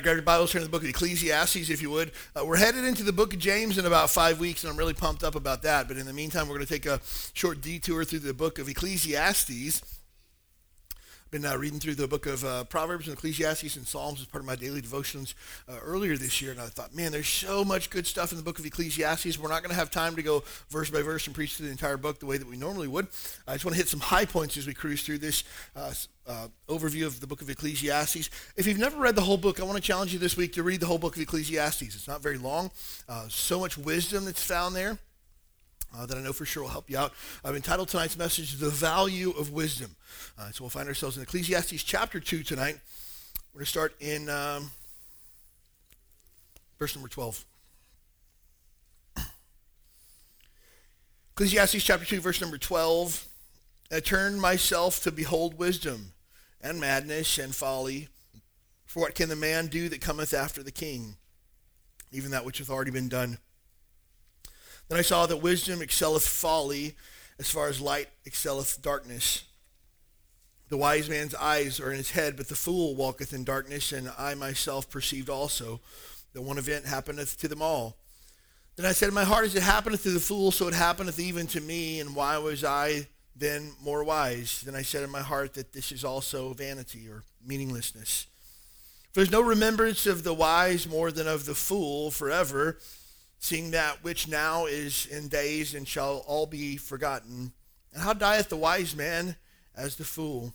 Right, grab your Bibles, turn to the book of Ecclesiastes, if you would. Uh, we're headed into the book of James in about five weeks, and I'm really pumped up about that. But in the meantime, we're going to take a short detour through the book of Ecclesiastes. Been uh, reading through the book of uh, Proverbs and Ecclesiastes and Psalms as part of my daily devotions uh, earlier this year, and I thought, man, there's so much good stuff in the book of Ecclesiastes. We're not going to have time to go verse by verse and preach through the entire book the way that we normally would. I just want to hit some high points as we cruise through this uh, uh, overview of the book of Ecclesiastes. If you've never read the whole book, I want to challenge you this week to read the whole book of Ecclesiastes. It's not very long, uh, so much wisdom that's found there. Uh, that I know for sure will help you out. I've entitled tonight's message, The Value of Wisdom. Uh, so we'll find ourselves in Ecclesiastes chapter 2 tonight. We're going to start in um, verse number 12. Ecclesiastes chapter 2, verse number 12. I turned myself to behold wisdom and madness and folly. For what can the man do that cometh after the king? Even that which hath already been done. Then I saw that wisdom excelleth folly, as far as light excelleth darkness. The wise man's eyes are in his head, but the fool walketh in darkness, and I myself perceived also that one event happeneth to them all. Then I said in my heart, as it happeneth to the fool, so it happeneth even to me, and why was I then more wise? Then I said in my heart that this is also vanity or meaninglessness. For there's no remembrance of the wise more than of the fool forever seeing that which now is in days and shall all be forgotten. And how dieth the wise man as the fool?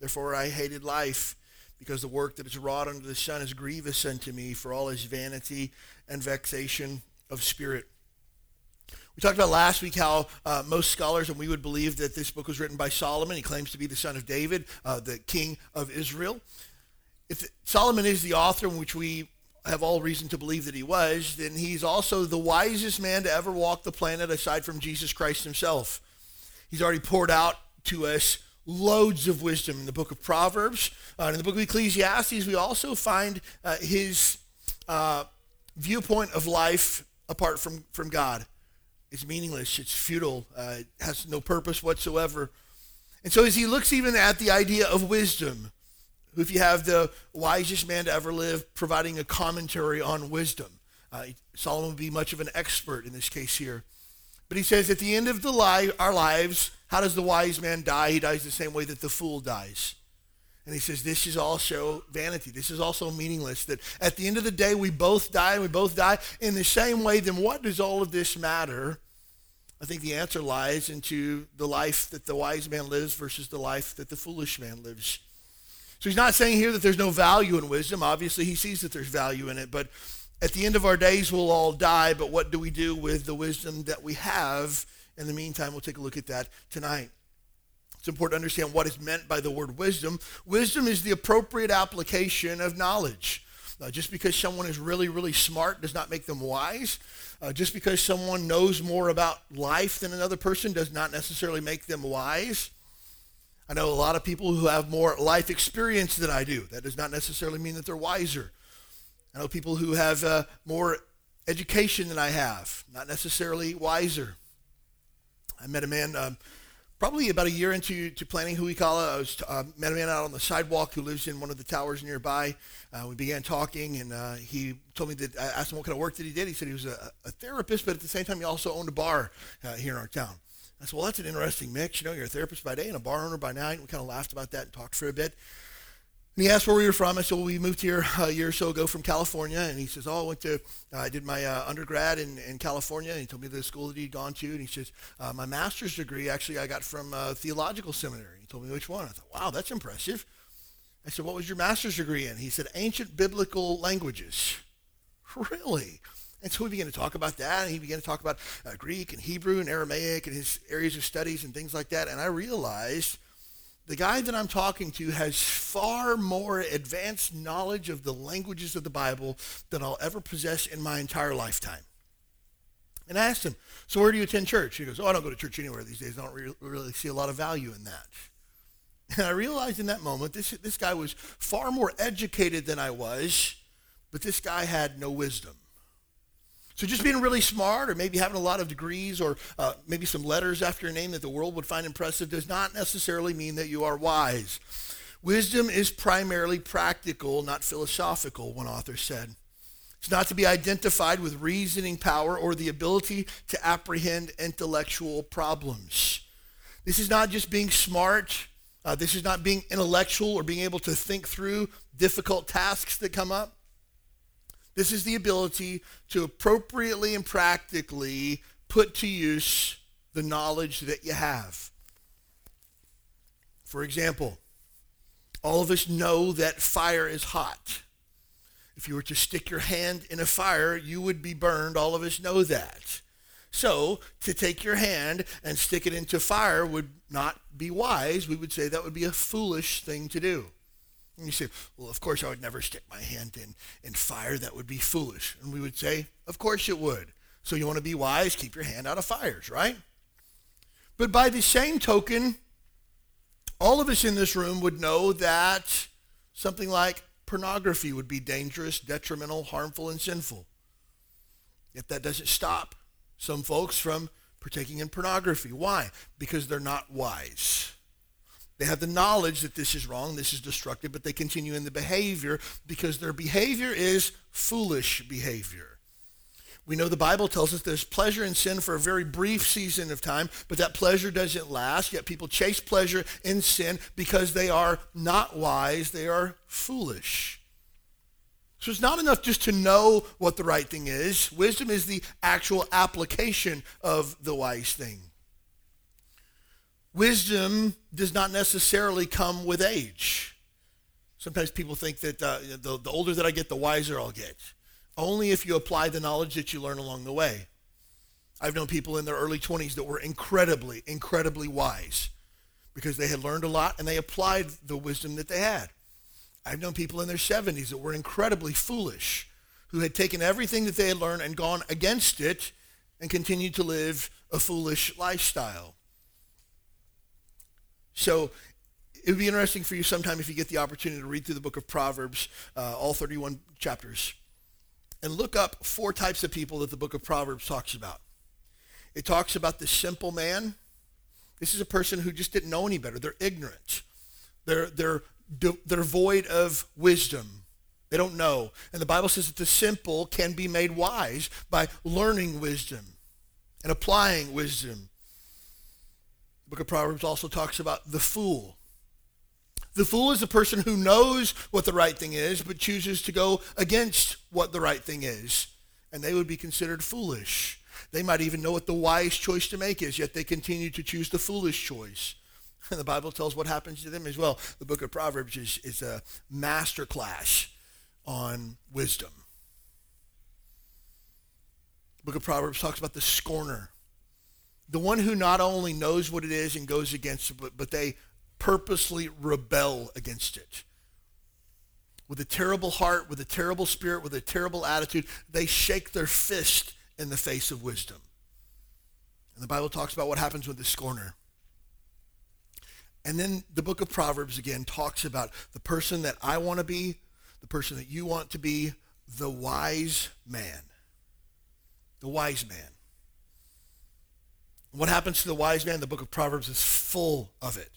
Therefore I hated life, because the work that is wrought under the sun is grievous unto me, for all is vanity and vexation of spirit. We talked about last week how uh, most scholars, and we would believe that this book was written by Solomon. He claims to be the son of David, uh, the king of Israel. If Solomon is the author, in which we have all reason to believe that he was, then he's also the wisest man to ever walk the planet aside from Jesus Christ himself. He's already poured out to us loads of wisdom in the book of Proverbs. Uh, in the book of Ecclesiastes, we also find uh, his uh, viewpoint of life apart from, from God. It's meaningless, it's futile, uh, it has no purpose whatsoever. And so as he looks even at the idea of wisdom, if you have the wisest man to ever live providing a commentary on wisdom. Uh, Solomon would be much of an expert in this case here. But he says, at the end of the li- our lives, how does the wise man die? He dies the same way that the fool dies. And he says, this is also vanity. This is also meaningless. That at the end of the day, we both die, and we both die in the same way. Then what does all of this matter? I think the answer lies into the life that the wise man lives versus the life that the foolish man lives. So he's not saying here that there's no value in wisdom. Obviously, he sees that there's value in it. But at the end of our days, we'll all die. But what do we do with the wisdom that we have? In the meantime, we'll take a look at that tonight. It's important to understand what is meant by the word wisdom. Wisdom is the appropriate application of knowledge. Uh, just because someone is really, really smart does not make them wise. Uh, just because someone knows more about life than another person does not necessarily make them wise. I know a lot of people who have more life experience than I do. That does not necessarily mean that they're wiser. I know people who have uh, more education than I have, not necessarily wiser. I met a man um, probably about a year into to planning Huikala. I was uh, met a man out on the sidewalk who lives in one of the towers nearby. Uh, we began talking, and uh, he told me that I asked him what kind of work that he did. He said he was a, a therapist, but at the same time he also owned a bar uh, here in our town. I said, well, that's an interesting mix. You know, you're a therapist by day and a bar owner by night. And we kind of laughed about that and talked for a bit. And he asked where we were from. I said, well, we moved here a year or so ago from California. And he says, oh, I went to, uh, I did my uh, undergrad in, in California. And he told me the school that he'd gone to. And he says, uh, my master's degree, actually, I got from uh, theological seminary. He told me which one. I thought, wow, that's impressive. I said, what was your master's degree in? He said, ancient biblical languages. Really? And so we began to talk about that, and he began to talk about uh, Greek and Hebrew and Aramaic and his areas of studies and things like that. And I realized the guy that I'm talking to has far more advanced knowledge of the languages of the Bible than I'll ever possess in my entire lifetime. And I asked him, so where do you attend church? He goes, oh, I don't go to church anywhere these days. I don't re- really see a lot of value in that. And I realized in that moment, this, this guy was far more educated than I was, but this guy had no wisdom. So just being really smart or maybe having a lot of degrees or uh, maybe some letters after your name that the world would find impressive does not necessarily mean that you are wise. Wisdom is primarily practical, not philosophical, one author said. It's not to be identified with reasoning power or the ability to apprehend intellectual problems. This is not just being smart. Uh, this is not being intellectual or being able to think through difficult tasks that come up. This is the ability to appropriately and practically put to use the knowledge that you have. For example, all of us know that fire is hot. If you were to stick your hand in a fire, you would be burned. All of us know that. So, to take your hand and stick it into fire would not be wise. We would say that would be a foolish thing to do. And you say, well, of course I would never stick my hand in, in fire. That would be foolish. And we would say, of course it would. So you want to be wise, keep your hand out of fires, right? But by the same token, all of us in this room would know that something like pornography would be dangerous, detrimental, harmful, and sinful. Yet that doesn't stop some folks from partaking in pornography. Why? Because they're not wise. They have the knowledge that this is wrong, this is destructive, but they continue in the behavior because their behavior is foolish behavior. We know the Bible tells us there's pleasure in sin for a very brief season of time, but that pleasure doesn't last. Yet people chase pleasure in sin because they are not wise, they are foolish. So it's not enough just to know what the right thing is. Wisdom is the actual application of the wise thing. Wisdom does not necessarily come with age. Sometimes people think that uh, the, the older that I get, the wiser I'll get. Only if you apply the knowledge that you learn along the way. I've known people in their early 20s that were incredibly, incredibly wise because they had learned a lot and they applied the wisdom that they had. I've known people in their 70s that were incredibly foolish who had taken everything that they had learned and gone against it and continued to live a foolish lifestyle. So it would be interesting for you sometime if you get the opportunity to read through the book of Proverbs, uh, all 31 chapters, and look up four types of people that the book of Proverbs talks about. It talks about the simple man. This is a person who just didn't know any better. They're ignorant. They're, they're, they're void of wisdom. They don't know. And the Bible says that the simple can be made wise by learning wisdom and applying wisdom. Book of Proverbs also talks about the fool. The fool is the person who knows what the right thing is, but chooses to go against what the right thing is. And they would be considered foolish. They might even know what the wise choice to make is, yet they continue to choose the foolish choice. And the Bible tells what happens to them as well. The book of Proverbs is, is a master class on wisdom. The book of Proverbs talks about the scorner the one who not only knows what it is and goes against it, but, but they purposely rebel against it. With a terrible heart, with a terrible spirit, with a terrible attitude, they shake their fist in the face of wisdom. And the Bible talks about what happens with the scorner. And then the book of Proverbs again talks about the person that I want to be, the person that you want to be, the wise man. The wise man. What happens to the wise man? The book of Proverbs is full of it.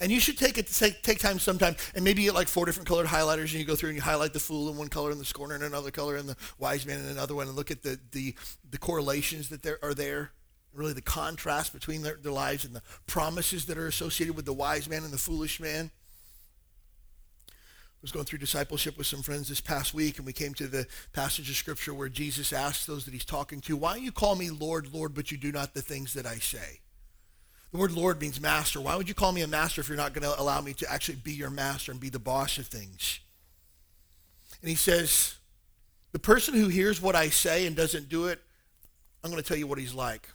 And you should take it take, take time sometime and maybe get like four different colored highlighters and you go through and you highlight the fool in one color and the scorner in another color and the wise man in another one and look at the the, the correlations that there are there, really the contrast between their, their lives and the promises that are associated with the wise man and the foolish man was going through discipleship with some friends this past week, and we came to the passage of scripture where Jesus asks those that he's talking to, Why do you call me Lord, Lord, but you do not the things that I say? The word Lord means master. Why would you call me a master if you're not going to allow me to actually be your master and be the boss of things? And he says, The person who hears what I say and doesn't do it, I'm going to tell you what he's like.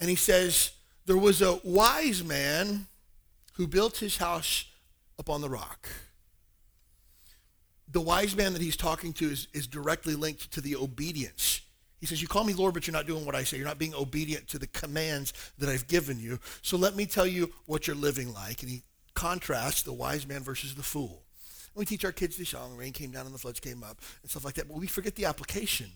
And he says, There was a wise man who built his house upon the rock. The wise man that he's talking to is, is directly linked to the obedience. He says, You call me Lord, but you're not doing what I say. You're not being obedient to the commands that I've given you. So let me tell you what you're living like. And he contrasts the wise man versus the fool. And we teach our kids the song, rain came down and the floods came up, and stuff like that. But we forget the application.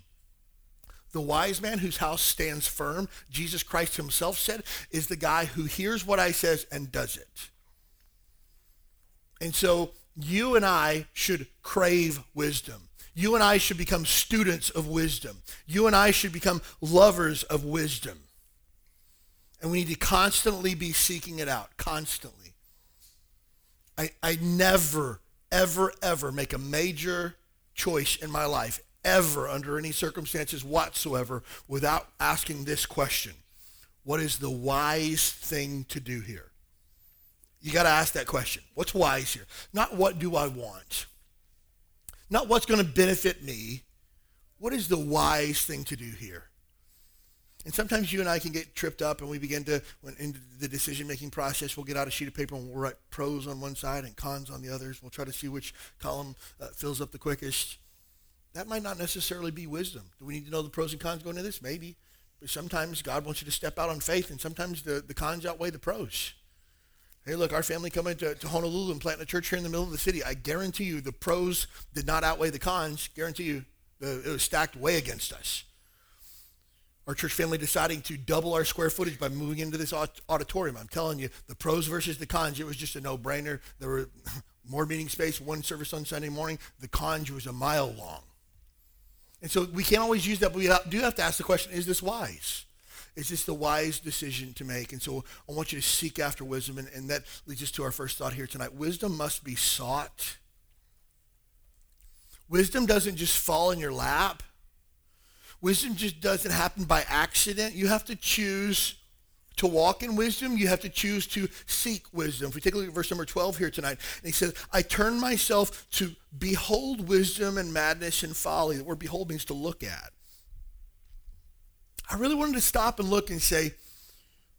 The wise man whose house stands firm, Jesus Christ himself said, is the guy who hears what I says and does it. And so you and I should crave wisdom. You and I should become students of wisdom. You and I should become lovers of wisdom. And we need to constantly be seeking it out, constantly. I, I never, ever, ever make a major choice in my life, ever, under any circumstances whatsoever, without asking this question What is the wise thing to do here? You got to ask that question. What's wise here? Not what do I want? Not what's going to benefit me. What is the wise thing to do here? And sometimes you and I can get tripped up and we begin to, when in the decision-making process, we'll get out a sheet of paper and we'll write pros on one side and cons on the others. We'll try to see which column uh, fills up the quickest. That might not necessarily be wisdom. Do we need to know the pros and cons going into this? Maybe. But sometimes God wants you to step out on faith and sometimes the, the cons outweigh the pros. Hey, look, our family coming to, to Honolulu and planting a church here in the middle of the city. I guarantee you the pros did not outweigh the cons. Guarantee you the, it was stacked way against us. Our church family deciding to double our square footage by moving into this auditorium. I'm telling you, the pros versus the cons, it was just a no-brainer. There were more meeting space, one service on Sunday morning. The cons was a mile long. And so we can't always use that, but we do have to ask the question, is this wise? Is this the wise decision to make? And so I want you to seek after wisdom, and, and that leads us to our first thought here tonight. Wisdom must be sought. Wisdom doesn't just fall in your lap. Wisdom just doesn't happen by accident. You have to choose to walk in wisdom. You have to choose to seek wisdom. If we take a look at verse number 12 here tonight, and he says, I turn myself to behold wisdom and madness and folly. The word behold means to look at. I really wanted to stop and look and say,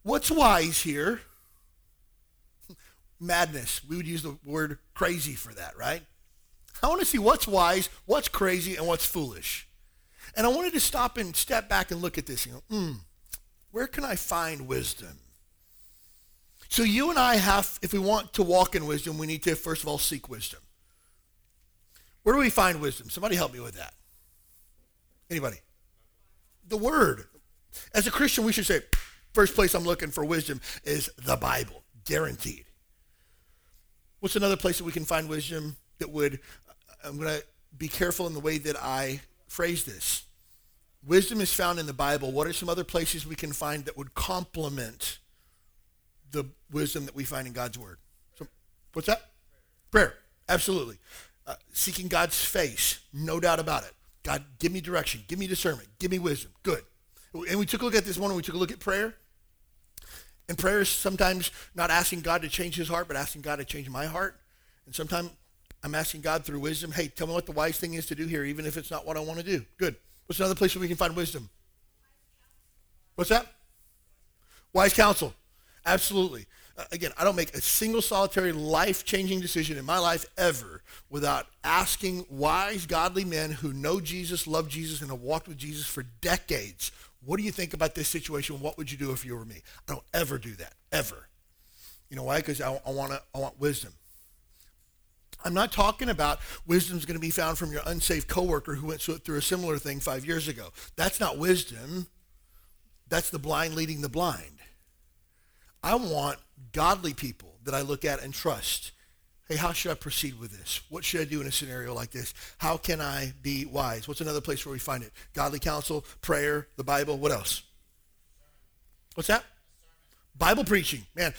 what's wise here? Madness. We would use the word crazy for that, right? I want to see what's wise, what's crazy, and what's foolish. And I wanted to stop and step back and look at this and go, hmm, where can I find wisdom? So you and I have, if we want to walk in wisdom, we need to, first of all, seek wisdom. Where do we find wisdom? Somebody help me with that. Anybody? The Word. As a Christian, we should say, first place I'm looking for wisdom is the Bible, guaranteed. What's another place that we can find wisdom that would, I'm going to be careful in the way that I phrase this. Wisdom is found in the Bible. What are some other places we can find that would complement the wisdom that we find in God's Word? So, what's that? Prayer. Absolutely. Uh, seeking God's face. No doubt about it. God, give me direction. Give me discernment. Give me wisdom. Good. And we took a look at this morning. We took a look at prayer. And prayer is sometimes not asking God to change his heart, but asking God to change my heart. And sometimes I'm asking God through wisdom, hey, tell me what the wise thing is to do here, even if it's not what I want to do. Good. What's another place where we can find wisdom? What's that? Wise counsel. Absolutely. Uh, again, I don't make a single solitary life-changing decision in my life ever without asking wise, godly men who know Jesus, love Jesus, and have walked with Jesus for decades what do you think about this situation? What would you do if you were me? I don't ever do that, ever. You know why? Because I, I, wanna, I want wisdom. I'm not talking about wisdom's going to be found from your unsafe coworker who went through a similar thing five years ago. That's not wisdom. That's the blind leading the blind. I want godly people that I look at and trust hey, how should I proceed with this? What should I do in a scenario like this? How can I be wise? What's another place where we find it? Godly counsel, prayer, the Bible. What else? What's that? Bible preaching. Man,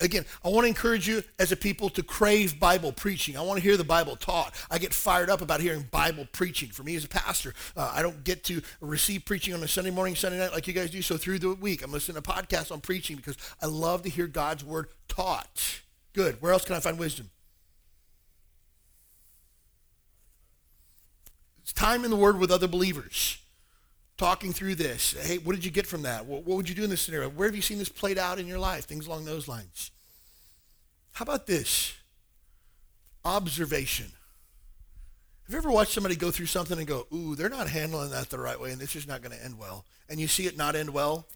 again, I want to encourage you as a people to crave Bible preaching. I want to hear the Bible taught. I get fired up about hearing Bible preaching. For me as a pastor, uh, I don't get to receive preaching on a Sunday morning, Sunday night like you guys do. So through the week, I'm listening to podcasts on preaching because I love to hear God's word taught. Good. Where else can I find wisdom? It's time in the Word with other believers, talking through this. Hey, what did you get from that? What, what would you do in this scenario? Where have you seen this played out in your life? Things along those lines. How about this? Observation. Have you ever watched somebody go through something and go, ooh, they're not handling that the right way and this is not going to end well? And you see it not end well?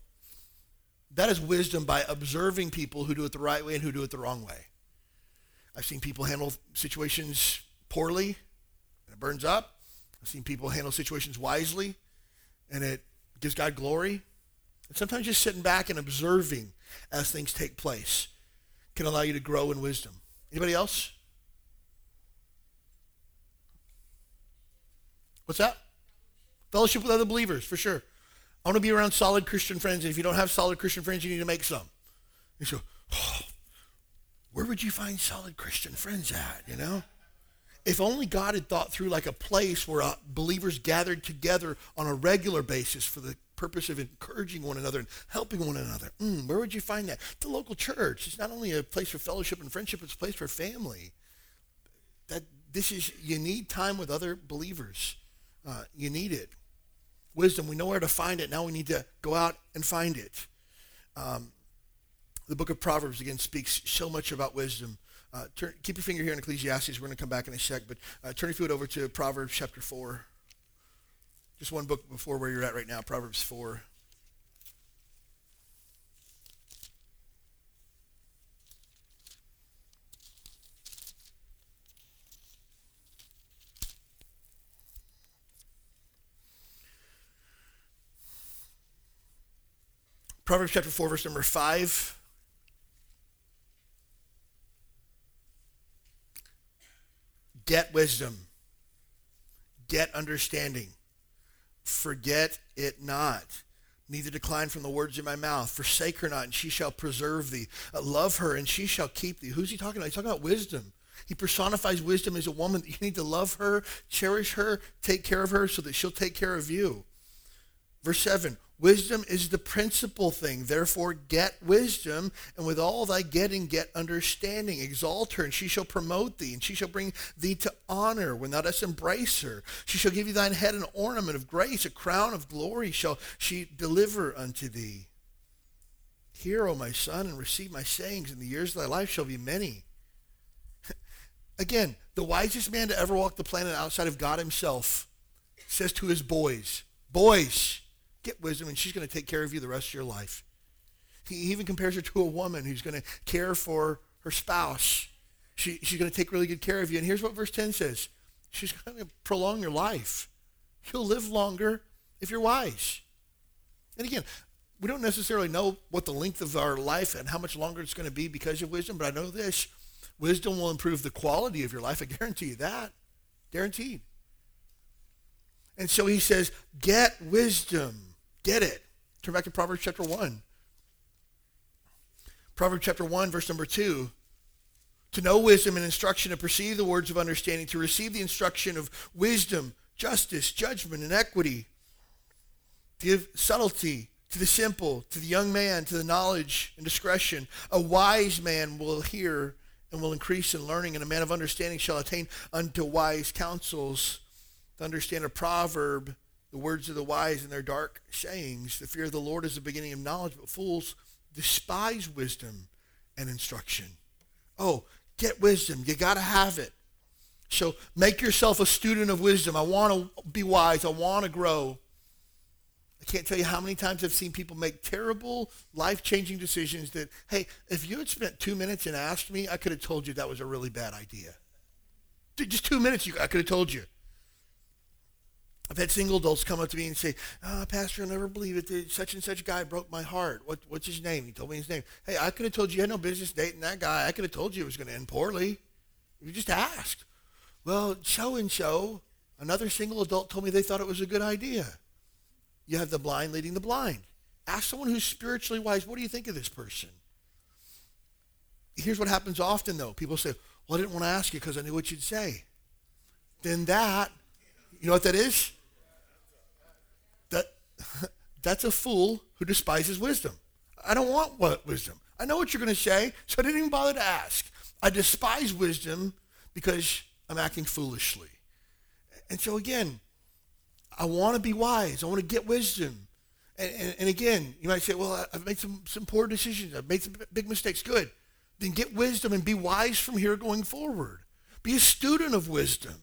That is wisdom by observing people who do it the right way and who do it the wrong way. I've seen people handle situations poorly and it burns up. I've seen people handle situations wisely and it gives God glory. And sometimes just sitting back and observing as things take place can allow you to grow in wisdom. Anybody else? What's that? Fellowship with other believers, for sure. I want to be around solid Christian friends. And if you don't have solid Christian friends, you need to make some. You go, oh, where would you find solid Christian friends at, you know? If only God had thought through like a place where uh, believers gathered together on a regular basis for the purpose of encouraging one another and helping one another. Mm, where would you find that? The local church. It's not only a place for fellowship and friendship, it's a place for family. That this is you need time with other believers. Uh, you need it wisdom. We know where to find it. Now we need to go out and find it. Um, the book of Proverbs, again, speaks so much about wisdom. Uh, turn, keep your finger here in Ecclesiastes. We're going to come back in a sec, but uh, turn your foot over to Proverbs chapter 4. Just one book before where you're at right now, Proverbs 4. Proverbs chapter 4, verse number 5. Get wisdom. Get understanding. Forget it not. Neither decline from the words of my mouth. Forsake her not, and she shall preserve thee. Uh, love her, and she shall keep thee. Who's he talking about? He's talking about wisdom. He personifies wisdom as a woman. You need to love her, cherish her, take care of her so that she'll take care of you. Verse 7 Wisdom is the principal thing. Therefore, get wisdom, and with all thy getting, get understanding. Exalt her, and she shall promote thee, and she shall bring thee to honor when thou dost embrace her. She shall give thee thine head an ornament of grace, a crown of glory shall she deliver unto thee. Hear, O my son, and receive my sayings, and the years of thy life shall be many. Again, the wisest man to ever walk the planet outside of God himself says to his boys, Boys, Get wisdom, and she's going to take care of you the rest of your life. He even compares her to a woman who's going to care for her spouse. She, she's going to take really good care of you. And here's what verse 10 says. She's going to prolong your life. You'll live longer if you're wise. And again, we don't necessarily know what the length of our life and how much longer it's going to be because of wisdom, but I know this. Wisdom will improve the quality of your life. I guarantee you that. Guaranteed. And so he says, get wisdom. Get it. Turn back to Proverbs chapter 1. Proverbs chapter 1, verse number 2. To know wisdom and instruction, to perceive the words of understanding, to receive the instruction of wisdom, justice, judgment, and equity, to give subtlety to the simple, to the young man, to the knowledge and discretion. A wise man will hear and will increase in learning, and a man of understanding shall attain unto wise counsels. To understand a proverb the words of the wise and their dark sayings. The fear of the Lord is the beginning of knowledge, but fools despise wisdom and instruction. Oh, get wisdom. You got to have it. So make yourself a student of wisdom. I want to be wise. I want to grow. I can't tell you how many times I've seen people make terrible, life-changing decisions that, hey, if you had spent two minutes and asked me, I could have told you that was a really bad idea. Just two minutes, I could have told you. I've had single adults come up to me and say, oh, Pastor, you'll never believe it. Such and such guy broke my heart. What, what's his name? He told me his name. Hey, I could have told you you had no business dating that guy. I could have told you it was going to end poorly. You just asked. Well, so and so, another single adult told me they thought it was a good idea. You have the blind leading the blind. Ask someone who's spiritually wise, what do you think of this person? Here's what happens often, though. People say, well, I didn't want to ask you because I knew what you'd say. Then that, you know what that is? That's a fool who despises wisdom. I don't want what wisdom. I know what you're going to say, so I didn't even bother to ask. I despise wisdom because I'm acting foolishly. And so again, I want to be wise. I want to get wisdom. And, and, and, again, you might say, well, I've made some, some poor decisions. I've made some big mistakes. Good. then get wisdom and be wise from here going forward. Be a student of wisdom.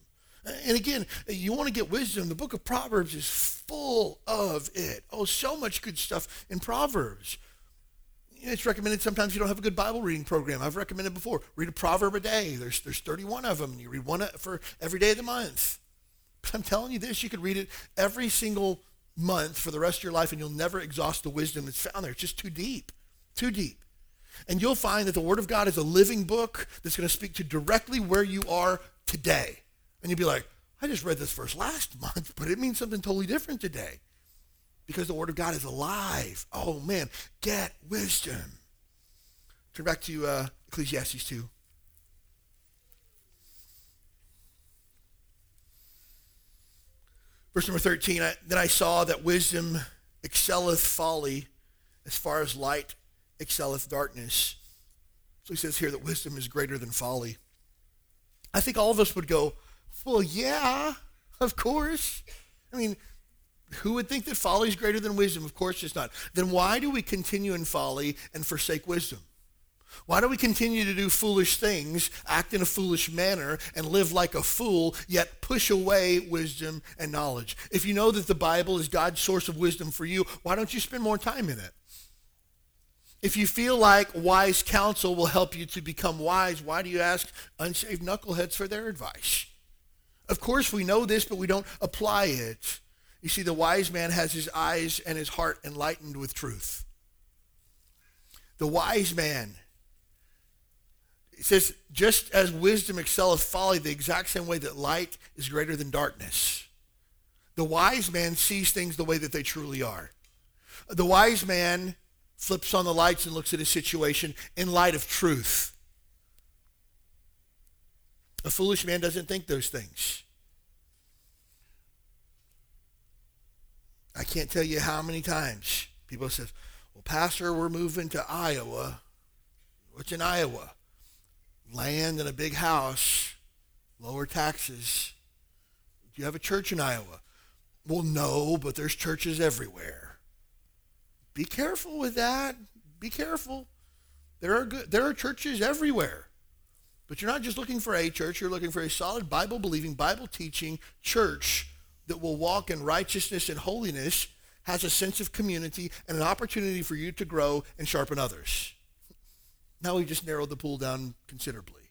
And again, you want to get wisdom, the book of Proverbs is full of it. Oh, so much good stuff in Proverbs. It's recommended sometimes you don't have a good Bible reading program. I've recommended before, read a proverb a day. There's, there's 31 of them. You read one for every day of the month. But I'm telling you this, you could read it every single month for the rest of your life and you'll never exhaust the wisdom that's found there. It's just too deep, too deep. And you'll find that the Word of God is a living book that's going to speak to directly where you are today. And you'd be like, I just read this verse last month, but it means something totally different today. Because the Word of God is alive. Oh, man, get wisdom. Turn back to uh, Ecclesiastes 2. Verse number 13, I, then I saw that wisdom excelleth folly as far as light excelleth darkness. So he says here that wisdom is greater than folly. I think all of us would go, well, yeah, of course. I mean, who would think that folly is greater than wisdom? Of course it's not. Then why do we continue in folly and forsake wisdom? Why do we continue to do foolish things, act in a foolish manner, and live like a fool, yet push away wisdom and knowledge? If you know that the Bible is God's source of wisdom for you, why don't you spend more time in it? If you feel like wise counsel will help you to become wise, why do you ask unsaved knuckleheads for their advice? Of course, we know this, but we don't apply it. You see, the wise man has his eyes and his heart enlightened with truth. The wise man it says, just as wisdom excelleth folly, the exact same way that light is greater than darkness. The wise man sees things the way that they truly are. The wise man flips on the lights and looks at his situation in light of truth. A foolish man doesn't think those things. I can't tell you how many times people say, well, Pastor, we're moving to Iowa. What's in Iowa? land and a big house, lower taxes. Do you have a church in Iowa? Well, no, but there's churches everywhere. Be careful with that. Be careful. There are good, there are churches everywhere. But you're not just looking for a church, you're looking for a solid Bible believing, Bible teaching church that will walk in righteousness and holiness, has a sense of community and an opportunity for you to grow and sharpen others. Now we just narrowed the pool down considerably.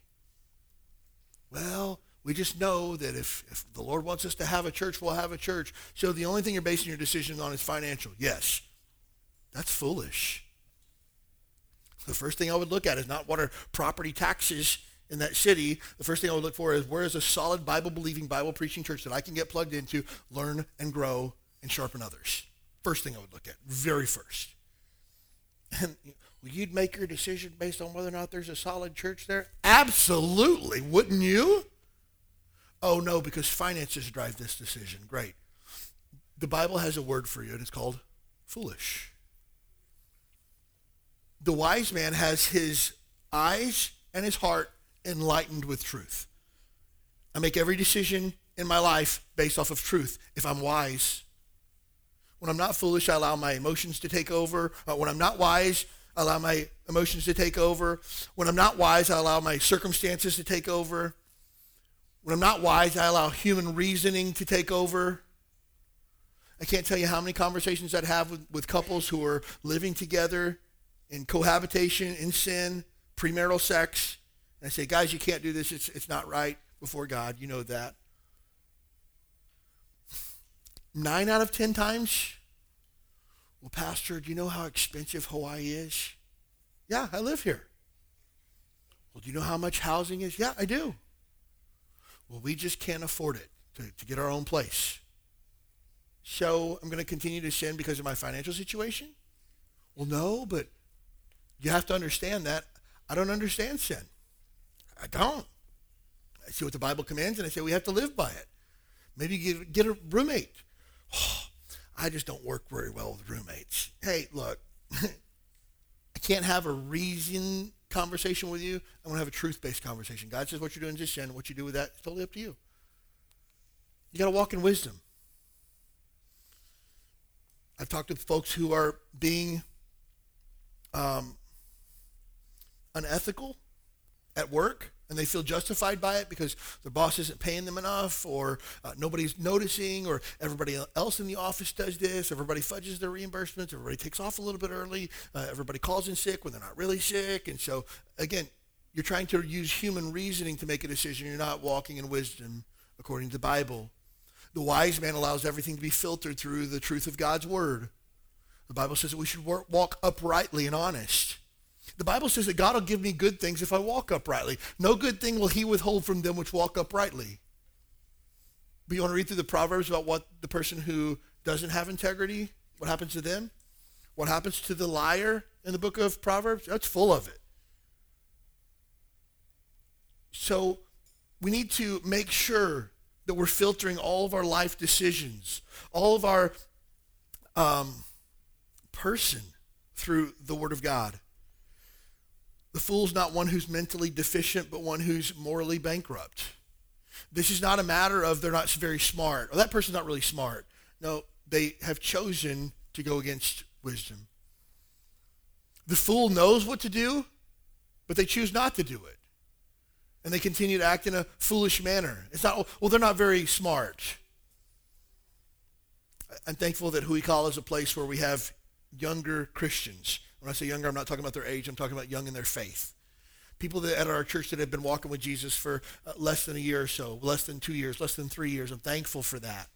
Well, we just know that if, if the Lord wants us to have a church, we'll have a church. So the only thing you're basing your decision on is financial. Yes. That's foolish. The first thing I would look at is not what are property taxes in that city. The first thing I would look for is where is a solid Bible-believing, Bible-preaching church that I can get plugged into, learn and grow and sharpen others. First thing I would look at, very first. And well, you'd make your decision based on whether or not there's a solid church there? Absolutely. Wouldn't you? Oh, no, because finances drive this decision. Great. The Bible has a word for you, and it's called foolish. The wise man has his eyes and his heart enlightened with truth. I make every decision in my life based off of truth if I'm wise. When I'm not foolish, I allow my emotions to take over. Uh, when I'm not wise, I allow my emotions to take over. When I'm not wise, I allow my circumstances to take over. When I'm not wise, I allow human reasoning to take over. I can't tell you how many conversations I'd have with, with couples who are living together in cohabitation, in sin, premarital sex. And I say, guys, you can't do this. It's, it's not right before God. You know that. Nine out of ten times, well, Pastor, do you know how expensive Hawaii is? Yeah, I live here. Well, do you know how much housing is? Yeah, I do. Well, we just can't afford it to, to get our own place. So I'm going to continue to sin because of my financial situation? Well, no, but you have to understand that I don't understand sin. I don't. I see what the Bible commands, and I say we have to live by it. Maybe get, get a roommate. Oh, I just don't work very well with roommates. Hey, look, I can't have a reason conversation with you. I want to have a truth-based conversation. God says what you're doing is sin. What you do with that is totally up to you. You got to walk in wisdom. I've talked to folks who are being um, unethical at work and they feel justified by it because their boss isn't paying them enough or uh, nobody's noticing or everybody else in the office does this everybody fudges their reimbursements everybody takes off a little bit early uh, everybody calls in sick when they're not really sick. And so again you're trying to use human reasoning to make a decision. You're not walking in wisdom according to the bible. The wise man allows everything to be filtered through the truth of god's word. The bible says that we should walk uprightly and honest the Bible says that God will give me good things if I walk uprightly. No good thing will he withhold from them which walk uprightly. But you want to read through the Proverbs about what the person who doesn't have integrity, what happens to them? What happens to the liar in the book of Proverbs? That's full of it. So we need to make sure that we're filtering all of our life decisions, all of our um, person through the Word of God. The fool's not one who's mentally deficient, but one who's morally bankrupt. This is not a matter of they're not very smart, or that person's not really smart. No, they have chosen to go against wisdom. The fool knows what to do, but they choose not to do it. And they continue to act in a foolish manner. It's not, well, they're not very smart. I'm thankful that Huikala is a place where we have younger Christians when I say younger, I'm not talking about their age. I'm talking about young in their faith. People that at our church that have been walking with Jesus for uh, less than a year or so, less than two years, less than three years. I'm thankful for that.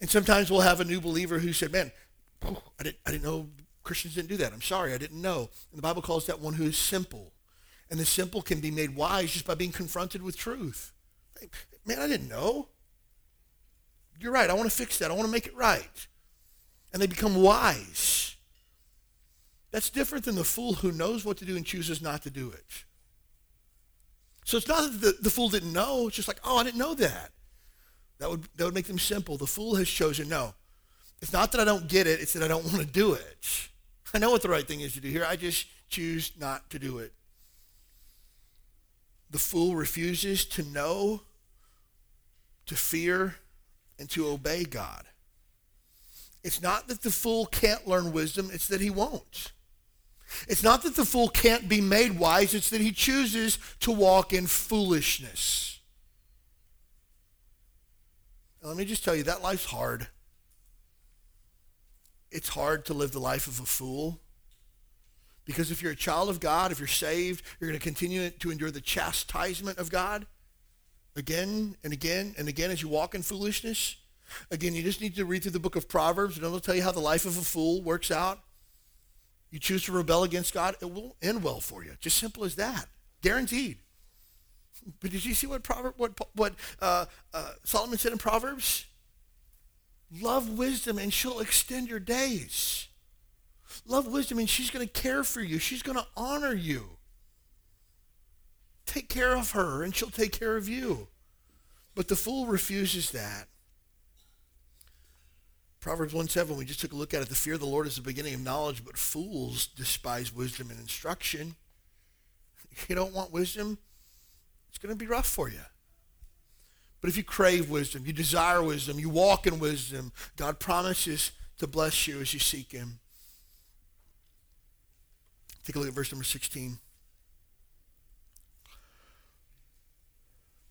And sometimes we'll have a new believer who said, man, oh, I, didn't, I didn't know Christians didn't do that. I'm sorry, I didn't know. And the Bible calls that one who is simple. And the simple can be made wise just by being confronted with truth. Man, I didn't know. You're right. I want to fix that. I want to make it right. And they become wise. That's different than the fool who knows what to do and chooses not to do it. So it's not that the, the fool didn't know. It's just like, oh, I didn't know that. That would, that would make them simple. The fool has chosen no. It's not that I don't get it. It's that I don't want to do it. I know what the right thing is to do here. I just choose not to do it. The fool refuses to know, to fear, and to obey God. It's not that the fool can't learn wisdom, it's that he won't. It's not that the fool can't be made wise, it's that he chooses to walk in foolishness. Now, let me just tell you, that life's hard. It's hard to live the life of a fool. Because if you're a child of God, if you're saved, you're going to continue to endure the chastisement of God again and again and again as you walk in foolishness. Again, you just need to read through the book of Proverbs, and it'll tell you how the life of a fool works out. You choose to rebel against God, it will end well for you. Just simple as that. Guaranteed. But did you see what Proverb, what what uh, uh, Solomon said in Proverbs? Love wisdom, and she'll extend your days. Love wisdom, and she's going to care for you. She's going to honor you. Take care of her, and she'll take care of you. But the fool refuses that. Proverbs 1 7, we just took a look at it. The fear of the Lord is the beginning of knowledge, but fools despise wisdom and instruction. If you don't want wisdom, it's going to be rough for you. But if you crave wisdom, you desire wisdom, you walk in wisdom, God promises to bless you as you seek him. Take a look at verse number 16.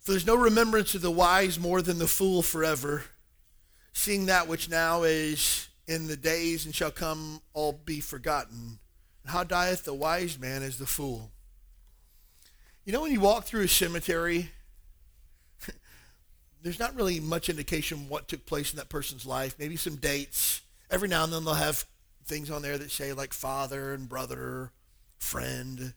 For there's no remembrance of the wise more than the fool forever seeing that which now is in the days and shall come all be forgotten. How dieth the wise man as the fool? You know, when you walk through a cemetery, there's not really much indication what took place in that person's life. Maybe some dates. Every now and then they'll have things on there that say like father and brother, friend.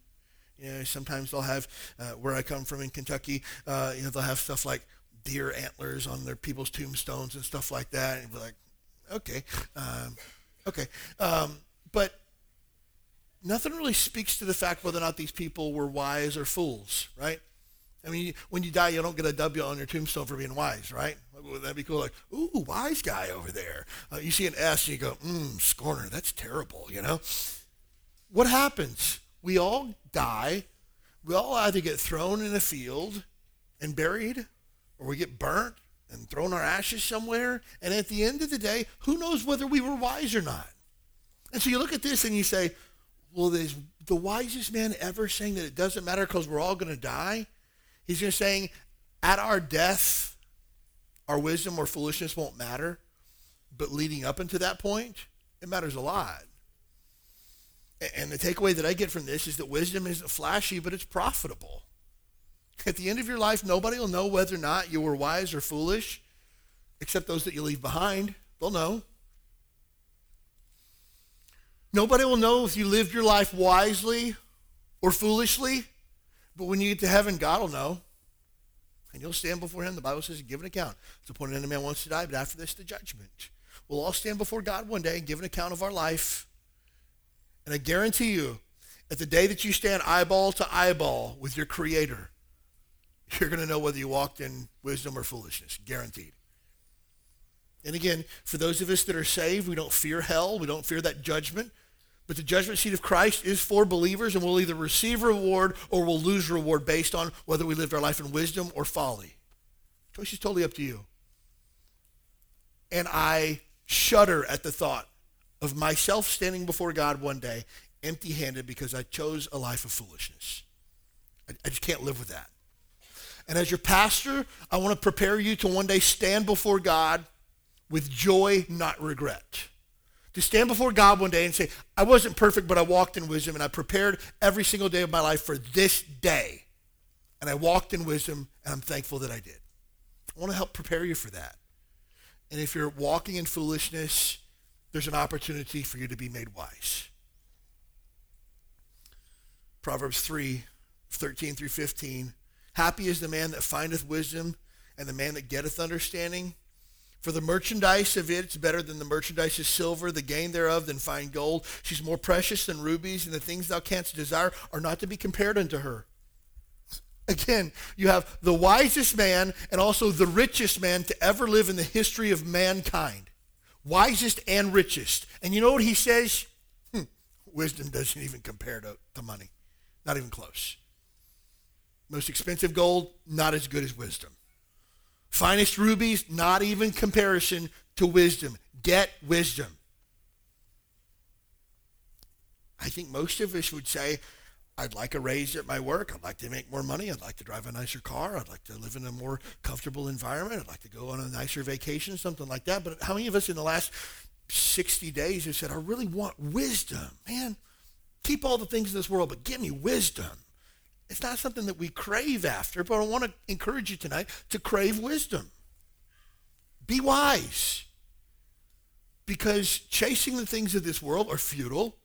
You know, sometimes they'll have, uh, where I come from in Kentucky, uh, you know, they'll have stuff like deer antlers on their people's tombstones and stuff like that. And be like, okay, um, okay. Um, but nothing really speaks to the fact whether or not these people were wise or fools, right? I mean, when you die, you don't get a W on your tombstone for being wise, right? Wouldn't that be cool? Like, ooh, wise guy over there. Uh, you see an S and you go, mmm, scorner, that's terrible, you know? What happens? We all die. We all either get thrown in a field and buried, or we get burnt and thrown our ashes somewhere. And at the end of the day, who knows whether we were wise or not? And so you look at this and you say, well, these, the wisest man ever saying that it doesn't matter because we're all going to die? He's just saying, at our death, our wisdom or foolishness won't matter. But leading up into that point, it matters a lot. And the takeaway that I get from this is that wisdom isn't flashy, but it's profitable. At the end of your life, nobody will know whether or not you were wise or foolish, except those that you leave behind. They'll know. Nobody will know if you lived your life wisely or foolishly, but when you get to heaven, God will know. And you'll stand before him. The Bible says, give an account. It's appointed any man wants to die, but after this, the judgment. We'll all stand before God one day and give an account of our life. And I guarantee you, at the day that you stand eyeball to eyeball with your Creator, you're going to know whether you walked in wisdom or foolishness. Guaranteed. And again, for those of us that are saved, we don't fear hell. We don't fear that judgment. But the judgment seat of Christ is for believers, and we'll either receive reward or we'll lose reward based on whether we lived our life in wisdom or folly. Choice is totally up to you. And I shudder at the thought of myself standing before God one day empty handed because I chose a life of foolishness. I, I just can't live with that. And as your pastor, I want to prepare you to one day stand before God with joy, not regret. To stand before God one day and say, I wasn't perfect, but I walked in wisdom and I prepared every single day of my life for this day. And I walked in wisdom and I'm thankful that I did. I want to help prepare you for that. And if you're walking in foolishness, there's an opportunity for you to be made wise. Proverbs 3, 13 through 15. Happy is the man that findeth wisdom and the man that getteth understanding. For the merchandise of it is better than the merchandise of silver, the gain thereof than fine gold. She's more precious than rubies, and the things thou canst desire are not to be compared unto her. Again, you have the wisest man and also the richest man to ever live in the history of mankind. Wisest and richest. And you know what he says? Hmm, wisdom doesn't even compare to, to money. Not even close. Most expensive gold, not as good as wisdom. Finest rubies, not even comparison to wisdom. Get wisdom. I think most of us would say, I'd like a raise at my work. I'd like to make more money. I'd like to drive a nicer car. I'd like to live in a more comfortable environment. I'd like to go on a nicer vacation, something like that. But how many of us in the last 60 days have said, I really want wisdom? Man, keep all the things in this world, but give me wisdom. It's not something that we crave after, but I want to encourage you tonight to crave wisdom. Be wise. Because chasing the things of this world are futile.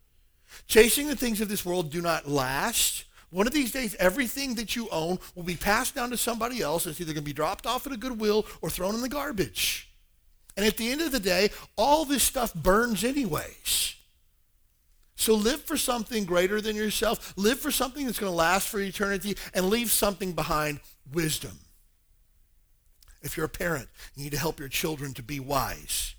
Chasing the things of this world do not last. One of these days, everything that you own will be passed down to somebody else. It's either going to be dropped off at a Goodwill or thrown in the garbage. And at the end of the day, all this stuff burns anyways. So live for something greater than yourself. Live for something that's going to last for eternity and leave something behind wisdom. If you're a parent, you need to help your children to be wise.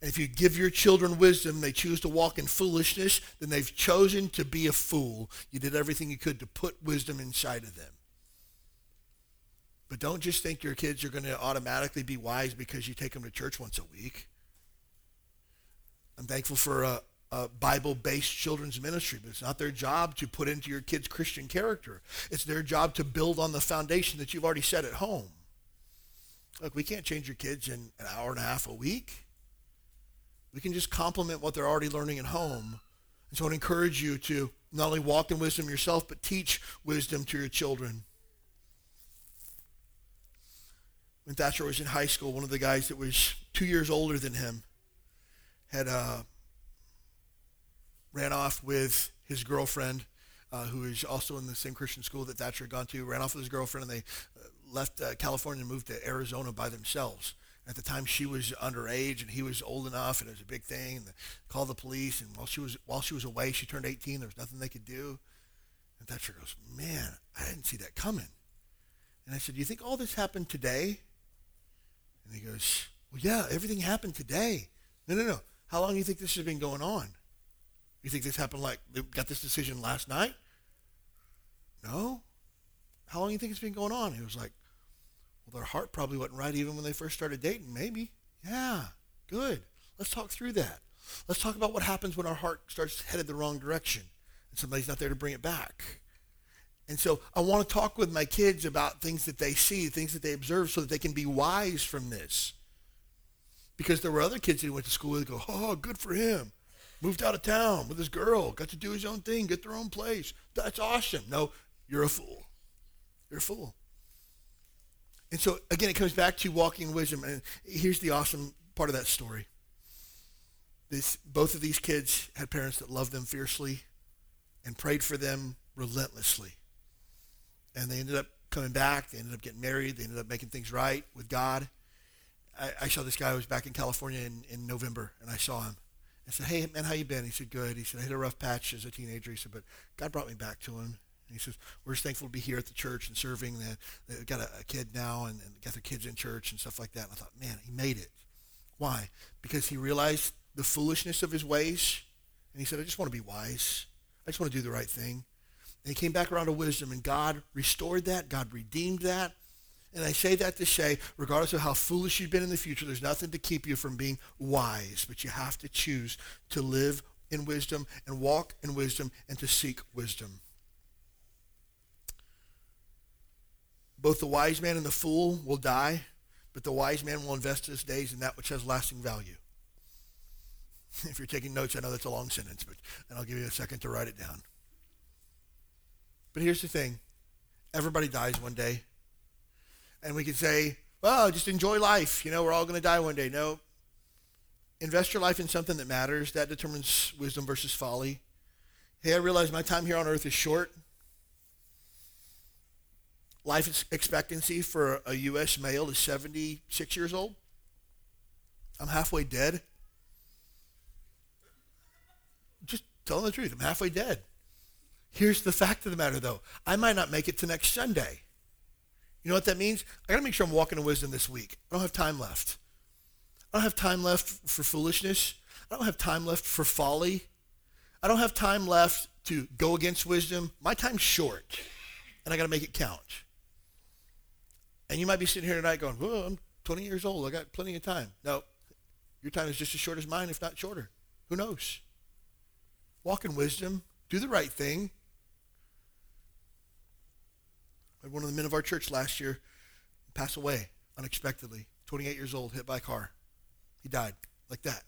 And if you give your children wisdom, they choose to walk in foolishness, then they've chosen to be a fool. You did everything you could to put wisdom inside of them. But don't just think your kids are going to automatically be wise because you take them to church once a week. I'm thankful for a, a Bible-based children's ministry, but it's not their job to put into your kids' Christian character. It's their job to build on the foundation that you've already set at home. Look, we can't change your kids in an hour and a half a week. We can just complement what they're already learning at home. And so I would encourage you to not only walk in wisdom yourself, but teach wisdom to your children. When Thatcher was in high school, one of the guys that was two years older than him had uh, ran off with his girlfriend, uh, who is also in the same Christian school that Thatcher had gone to, ran off with his girlfriend, and they uh, left uh, California and moved to Arizona by themselves. At the time, she was underage and he was old enough, and it was a big thing. And they called the police, and while she was while she was away, she turned 18. There was nothing they could do. And Thatcher goes, "Man, I didn't see that coming." And I said, "Do you think all this happened today?" And he goes, "Well, yeah, everything happened today." No, no, no. How long do you think this has been going on? You think this happened like they got this decision last night? No. How long do you think it's been going on? He was like, well, their heart probably wasn't right even when they first started dating. Maybe. Yeah, good. Let's talk through that. Let's talk about what happens when our heart starts headed the wrong direction. and somebody's not there to bring it back. And so I want to talk with my kids about things that they see, things that they observe, so that they can be wise from this. Because there were other kids that went to school that go, oh, good for him. Moved out of town with his girl, got to do his own thing, get their own place. That's awesome. No, you're a fool. You're a fool. And so, again, it comes back to walking in wisdom. And here's the awesome part of that story. This, both of these kids had parents that loved them fiercely and prayed for them relentlessly and they ended up coming back. They ended up getting married. They ended up making things right with God. I, I saw this guy who was back in California in, in November, and I saw him. I said, hey, man, how you been? He said, good. He said, I hit a rough patch as a teenager. He said, but God brought me back to him. And he says, we're just thankful to be here at the church and serving. They, have got a, a, kid now and, and got their kids in church and stuff like that. And I thought, man, he made it. Why? Because he realized the foolishness of his ways. And he said, I just want to be wise. I just want to do the right thing. And he came back around to wisdom, and God restored that. God redeemed that. And I say that to say, regardless of how foolish you've been in the future, there's nothing to keep you from being wise. But you have to choose to live in wisdom and walk in wisdom and to seek wisdom. Both the wise man and the fool will die, but the wise man will invest his days in that which has lasting value. If you're taking notes, I know that's a long sentence, but and I'll give you a second to write it down. But here's the thing everybody dies one day. And we can say, well, just enjoy life. You know, we're all going to die one day. No. Invest your life in something that matters. That determines wisdom versus folly. Hey, I realize my time here on earth is short. Life expectancy for a U.S. male is 76 years old. I'm halfway dead. Just telling the truth. I'm halfway dead. Here's the fact of the matter, though. I might not make it to next Sunday. You know what that means? I got to make sure I'm walking in wisdom this week. I don't have time left. I don't have time left for foolishness. I don't have time left for folly. I don't have time left to go against wisdom. My time's short, and I got to make it count. And you might be sitting here tonight going, well, I'm 20 years old. I got plenty of time. No, your time is just as short as mine, if not shorter. Who knows? Walk in wisdom. Do the right thing. Had one of the men of our church last year pass away unexpectedly, 28 years old, hit by a car. He died like that.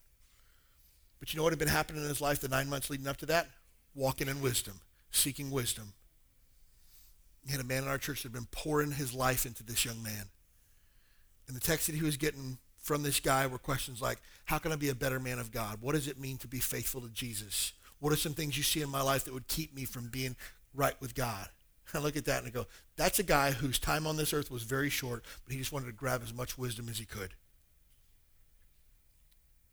But you know what had been happening in his life the nine months leading up to that? Walking in wisdom, seeking wisdom. He had a man in our church that had been pouring his life into this young man. And the text that he was getting from this guy were questions like, how can I be a better man of God? What does it mean to be faithful to Jesus? What are some things you see in my life that would keep me from being right with God? I look at that and I go, that's a guy whose time on this earth was very short, but he just wanted to grab as much wisdom as he could.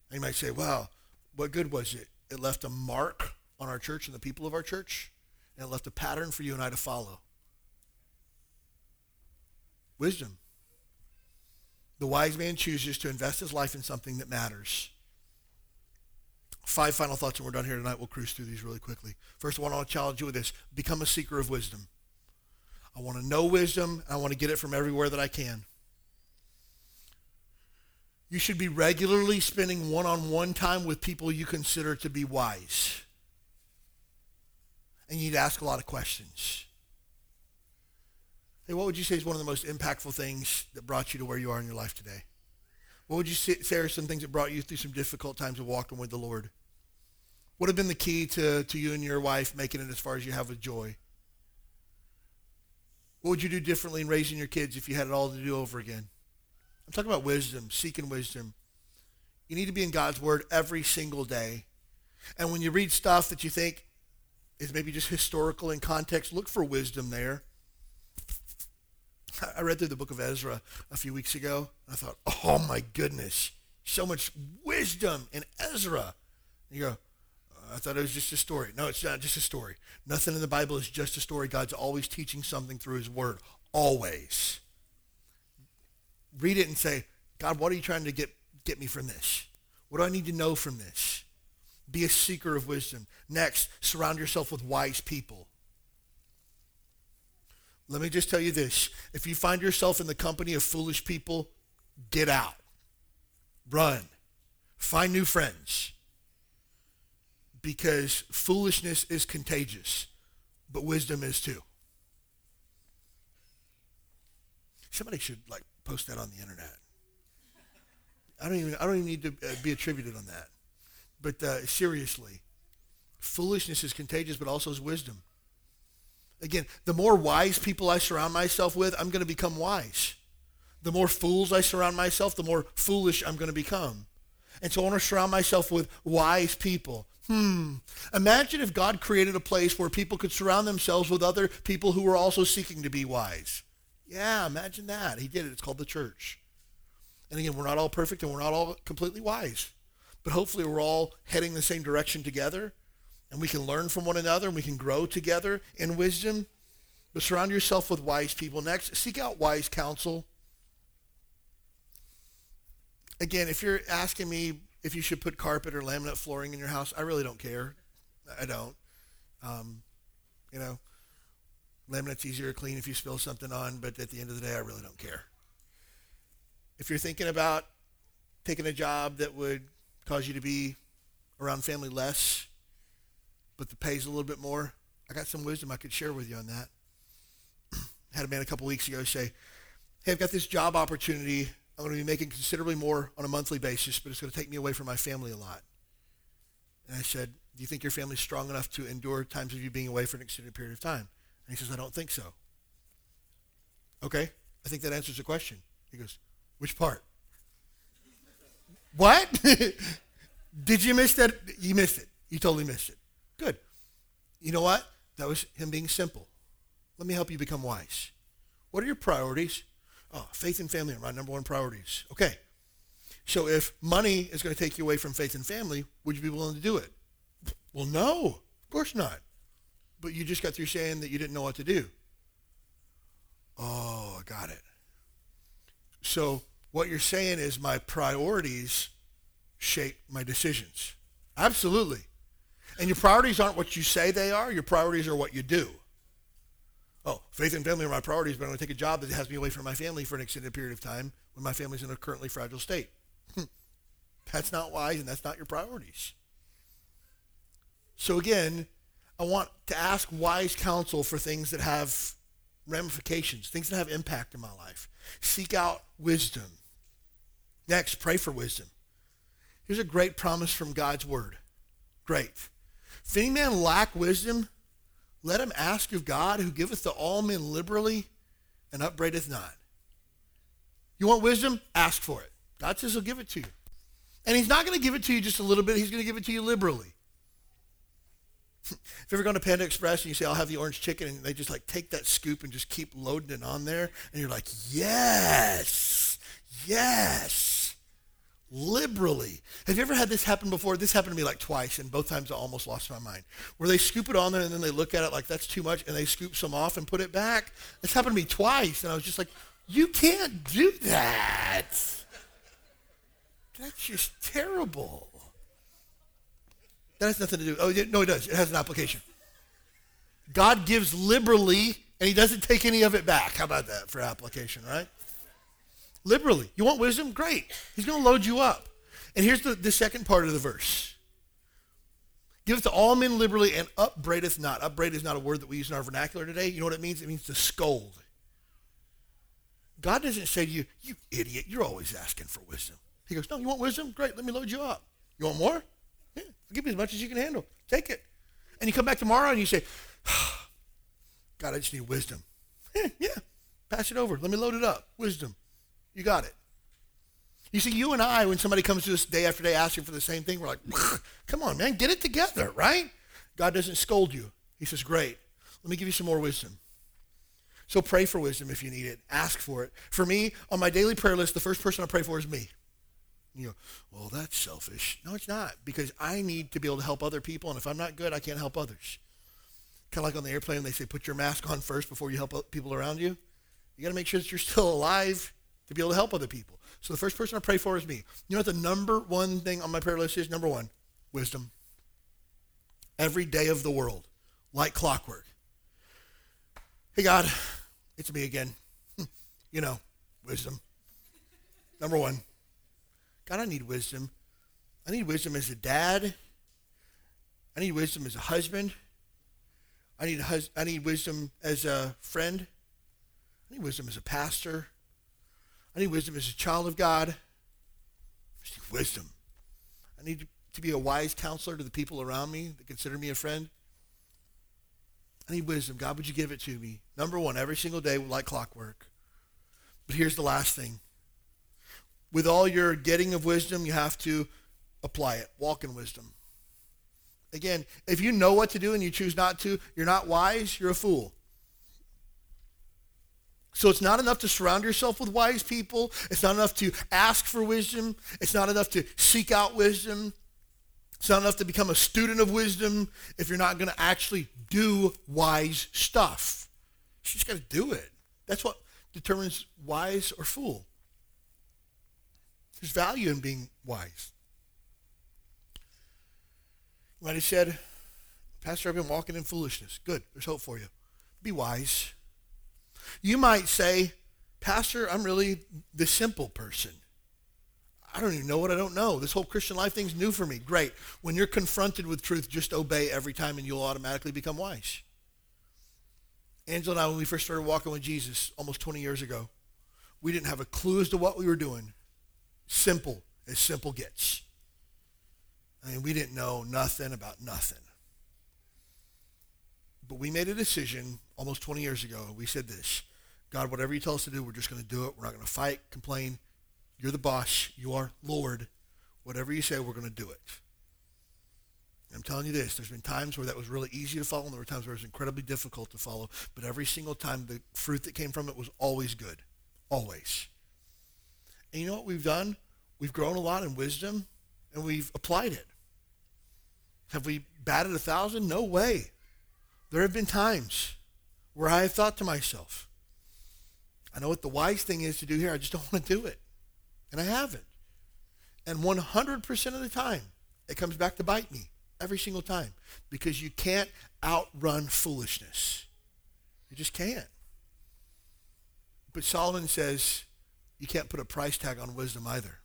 And you might say, well, what good was it? It left a mark on our church and the people of our church, and it left a pattern for you and I to follow. Wisdom. The wise man chooses to invest his life in something that matters. Five final thoughts, and we're done here tonight. We'll cruise through these really quickly. First, I want to challenge you with this become a seeker of wisdom. I want to know wisdom. I want to get it from everywhere that I can. You should be regularly spending one on one time with people you consider to be wise. And you need to ask a lot of questions. Hey, what would you say is one of the most impactful things that brought you to where you are in your life today? What would you say are some things that brought you through some difficult times of walking with the Lord? What have been the key to, to you and your wife making it as far as you have with joy? What would you do differently in raising your kids if you had it all to do over again? I'm talking about wisdom, seeking wisdom. You need to be in God's word every single day. And when you read stuff that you think is maybe just historical in context, look for wisdom there. I read through the book of Ezra a few weeks ago, and I thought, oh my goodness, so much wisdom in Ezra. And you go, I thought it was just a story. No, it's not just a story. Nothing in the Bible is just a story. God's always teaching something through his word. Always. Read it and say, God, what are you trying to get, get me from this? What do I need to know from this? Be a seeker of wisdom. Next, surround yourself with wise people. Let me just tell you this. If you find yourself in the company of foolish people, get out. Run. Find new friends because foolishness is contagious, but wisdom is too. Somebody should like post that on the internet. I don't even I don't even need to uh, be attributed on that. But uh, seriously, foolishness is contagious, but also is wisdom. Again, the more wise people I surround myself with, I'm going to become wise. The more fools I surround myself, the more foolish I'm going to become. And so I want to surround myself with wise people. Hmm. Imagine if God created a place where people could surround themselves with other people who were also seeking to be wise. Yeah, imagine that. He did it. It's called the church. And again, we're not all perfect and we're not all completely wise. But hopefully we're all heading the same direction together and we can learn from one another and we can grow together in wisdom. But surround yourself with wise people. Next, seek out wise counsel. Again, if you're asking me if you should put carpet or laminate flooring in your house, I really don't care. I don't. Um, you know, laminate's easier to clean if you spill something on, but at the end of the day, I really don't care. If you're thinking about taking a job that would cause you to be around family less, but the pay's a little bit more, I got some wisdom I could share with you on that. Had a man a couple weeks ago say, hey, I've got this job opportunity I'm going to be making considerably more on a monthly basis, but it's going to take me away from my family a lot. And I said, do you think your family's strong enough to endure times of you being away for an extended period of time? And he says, I don't think so. Okay, I think that answers the question. He goes, which part? what? Did you miss that? You missed it. You totally missed it. Good. You know what? That was him being simple. Let me help you become wise. What are your priorities? Oh, faith and family are my number one priorities. Okay. So if money is going to take you away from faith and family, would you be willing to do it? Well, no, of course not. But you just got through saying that you didn't know what to do. Oh, I got it. So what you're saying is my priorities shape my decisions. Absolutely. And your priorities aren't what you say they are. Your priorities are what you do. Oh, faith and family are my priorities, but I'm going to take a job that has me away from my family for an extended period of time when my family's in a currently fragile state. Hmm. that's not wise, and that's not your priorities. So again, I want to ask wise counsel for things that have ramifications, things that have impact in my life. Seek out wisdom. Next, pray for wisdom. Here's a great promise from God's word. Great. If any man lack wisdom, let him ask of God who giveth to all men liberally and upbraideth not. You want wisdom? Ask for it. God says he'll give it to you. And he's not going to give it to you just a little bit. He's going to give it to you liberally. if you ever gone to Panda Express and you say, I'll have the orange chicken, and they just like take that scoop and just keep loading it on there, and you're like, yes, yes liberally. Have you ever had this happen before? This happened to me like twice, and both times I almost lost my mind. Where they scoop it on there and then they look at it like that's too much, and they scoop some off and put it back. This happened to me twice, and I was just like, you can't do that. That's just terrible. That has nothing to do. Oh, no, it does. It has an application. God gives liberally, and he doesn't take any of it back. How about that for application, right? Liberally. You want wisdom? Great. He's going to load you up. And here's the, the second part of the verse. Giveth to all men liberally and upbraideth not. Upbraid is not a word that we use in our vernacular today. You know what it means? It means to scold. God doesn't say to you, you idiot, you're always asking for wisdom. He goes, no, you want wisdom? Great, let me load you up. You want more? Yeah, give you as much as you can handle. Take it. And you come back tomorrow and you say, God, I just need wisdom. Yeah, yeah, pass it over. Let me load it up. Wisdom. You got it. You see, you and I, when somebody comes to us day after day asking for the same thing, we're like, come on, man, get it together, right? God doesn't scold you. He says, great. Let me give you some more wisdom. So pray for wisdom if you need it. Ask for it. For me, on my daily prayer list, the first person I pray for is me. You go, well, that's selfish. No, it's not, because I need to be able to help other people, and if I'm not good, I can't help others. Kind of like on the airplane, they say, put your mask on first before you help people around you. You got to make sure that you're still alive to be able to help other people. So the first person I pray for is me. You know what the number one thing on my prayer list is? Number one, wisdom. Every day of the world, like clockwork. Hey, God, it's me again. Hmm. you know, wisdom. Number one, God, I need wisdom. I need wisdom as a dad. I need wisdom as a husband. I need, hus- I need wisdom as a friend. I need wisdom as a pastor. I need wisdom as a child of God. I need wisdom. I need to be a wise counselor to the people around me that consider me a friend. I need wisdom. God, would you give it to me? Number one, every single day like clockwork. But here's the last thing. With all your getting of wisdom, you have to apply it. Walk in wisdom. Again, if you know what to do and you choose not to, you're not wise, you're a fool. So it's not enough to surround yourself with wise people. It's not enough to ask for wisdom. It's not enough to seek out wisdom. It's not enough to become a student of wisdom if you're not going to actually do wise stuff. You just got to do it. That's what determines wise or fool. There's value in being wise. You have said, Pastor, I've been walking in foolishness. Good. There's hope for you. Be wise. You might say, Pastor, I'm really the simple person. I don't even know what I don't know. This whole Christian life thing's new for me. Great. When you're confronted with truth, just obey every time and you'll automatically become wise. Angela and I, when we first started walking with Jesus almost 20 years ago, we didn't have a clue as to what we were doing. Simple as simple gets. I mean, we didn't know nothing about nothing. But we made a decision almost 20 years ago. We said this God, whatever you tell us to do, we're just going to do it. We're not going to fight, complain. You're the boss. You are Lord. Whatever you say, we're going to do it. I'm telling you this, there's been times where that was really easy to follow, and there were times where it was incredibly difficult to follow. But every single time, the fruit that came from it was always good. Always. And you know what we've done? We've grown a lot in wisdom, and we've applied it. Have we batted a thousand? No way. There have been times where I have thought to myself, I know what the wise thing is to do here. I just don't want to do it. And I haven't. And 100% of the time, it comes back to bite me every single time because you can't outrun foolishness. You just can't. But Solomon says you can't put a price tag on wisdom either.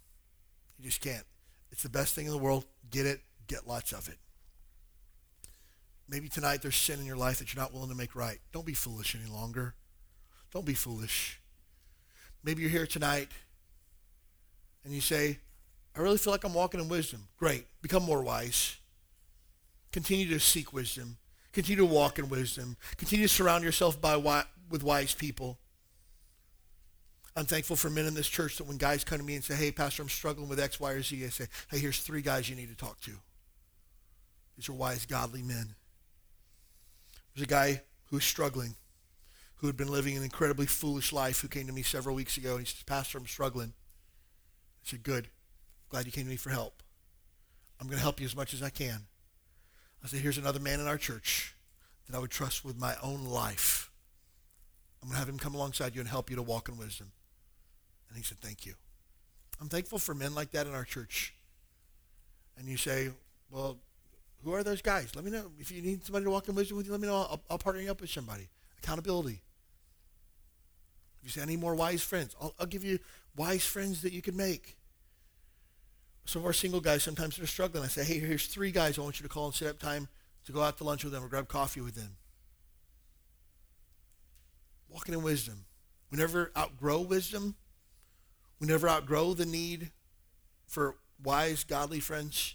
You just can't. It's the best thing in the world. Get it, get lots of it. Maybe tonight there's sin in your life that you're not willing to make right. Don't be foolish any longer. Don't be foolish. Maybe you're here tonight and you say, I really feel like I'm walking in wisdom. Great. Become more wise. Continue to seek wisdom. Continue to walk in wisdom. Continue to surround yourself by with wise people. I'm thankful for men in this church that when guys come to me and say, hey, Pastor, I'm struggling with X, Y, or Z, I say, hey, here's three guys you need to talk to. These are wise, godly men. There's a guy who was struggling, who had been living an incredibly foolish life, who came to me several weeks ago, and he said, Pastor, I'm struggling. I said, good. Glad you came to me for help. I'm going to help you as much as I can. I said, here's another man in our church that I would trust with my own life. I'm going to have him come alongside you and help you to walk in wisdom. And he said, thank you. I'm thankful for men like that in our church. And you say, well, who are those guys? Let me know. If you need somebody to walk in wisdom with you, let me know. I'll, I'll partner you up with somebody. Accountability. If you say, I need more wise friends, I'll, I'll give you wise friends that you can make. Some of our single guys, sometimes they're struggling. I say, hey, here's three guys I want you to call and set up time to go out to lunch with them or grab coffee with them. Walking in wisdom. We never outgrow wisdom. We never outgrow the need for wise, godly friends.